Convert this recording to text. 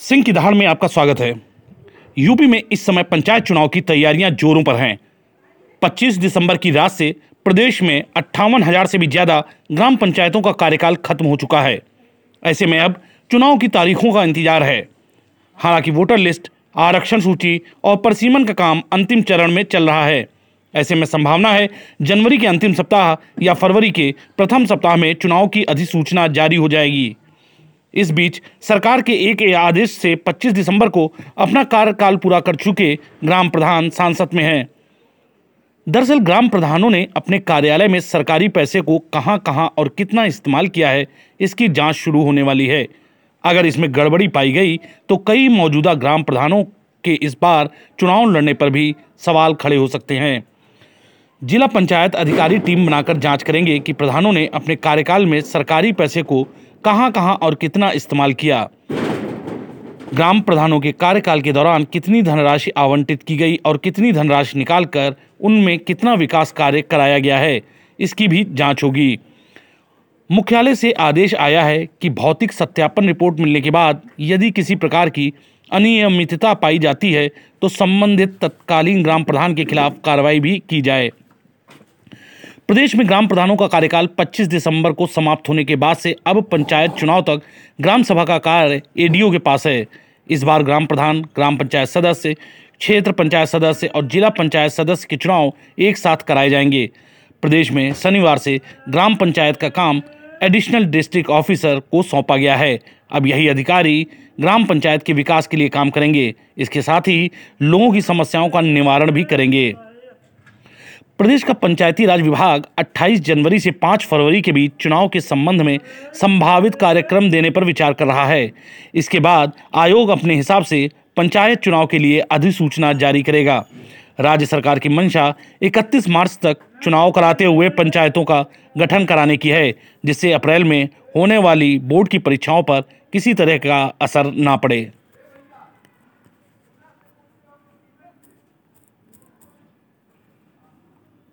सिंह की दहाड़ में आपका स्वागत है। यूपी में इस समय पंचायत चुनाव की तैयारियाँ जोरों पर हैं। 25 दिसंबर की रात से प्रदेश में अट्ठावन हज़ार से भी ज़्यादा ग्राम पंचायतों का कार्यकाल खत्म हो चुका है। ऐसे में अब चुनाव की तारीखों का इंतज़ार है। हालाँकि वोटर लिस्ट, आरक्षण सूची और परसीमन का काम अंतिम चरण में चल रहा है। ऐसे में संभावना है जनवरी के अंतिम सप्ताह या फरवरी के प्रथम सप्ताह में चुनाव की अधिसूचना जारी हो जाएगी। इस बीच सरकार के एक आदेश से 25 दिसंबर को अपना कार्यकाल पूरा कर चुके ग्राम प्रधान सांसद में हैं। दरअसल ग्राम प्रधानों ने अपने कार्यालय में सरकारी पैसे को कहाँ कहाँ और कितना इस्तेमाल किया है, इसकी जाँच शुरू होने वाली है। अगर इसमें गड़बड़ी पाई गई तो कई मौजूदा ग्राम प्रधानों के इस बार चुनाव लड़ने पर भी सवाल खड़े हो सकते हैं। जिला पंचायत अधिकारी टीम बनाकर जाँच करेंगे कि प्रधानों ने अपने कार्यकाल में सरकारी पैसे को कहाँ कहाँ और कितना इस्तेमाल किया। ग्राम प्रधानों के कार्यकाल के दौरान कितनी धनराशि आवंटित की गई और कितनी धनराशि निकालकर उनमें कितना विकास कार्य कराया गया है, इसकी भी जाँच होगी। मुख्यालय से आदेश आया है कि भौतिक सत्यापन रिपोर्ट मिलने के बाद यदि किसी प्रकार की अनियमितता पाई जाती है तो संबंधित तत्कालीन ग्राम प्रधान के खिलाफ कार्रवाई भी की जाए। प्रदेश में ग्राम प्रधानों का कार्यकाल 25 दिसंबर को समाप्त होने के बाद से अब पंचायत चुनाव तक ग्राम सभा का कार्य एडीओ के पास है। इस बार ग्राम प्रधान, ग्राम पंचायत सदस्य, क्षेत्र पंचायत सदस्य और जिला पंचायत सदस्य के चुनाव एक साथ कराए जाएँगे। प्रदेश में शनिवार से ग्राम पंचायत का काम एडिशनल डिस्ट्रिक्ट ऑफिसर को सौंपा गया है। अब यही अधिकारी ग्राम पंचायत के विकास के लिए काम करेंगे। इसके साथ ही लोगों की समस्याओं का निवारण भी करेंगे। प्रदेश का पंचायती राज विभाग 28 जनवरी से 5 फरवरी के बीच चुनाव के संबंध में संभावित कार्यक्रम देने पर विचार कर रहा है। इसके बाद आयोग अपने हिसाब से पंचायत चुनाव के लिए अधिसूचना जारी करेगा। राज्य सरकार की मंशा 31 मार्च तक चुनाव कराते हुए पंचायतों का गठन कराने की है, जिससे अप्रैल में होने वाली बोर्ड की परीक्षाओं पर किसी तरह का असर ना पड़े।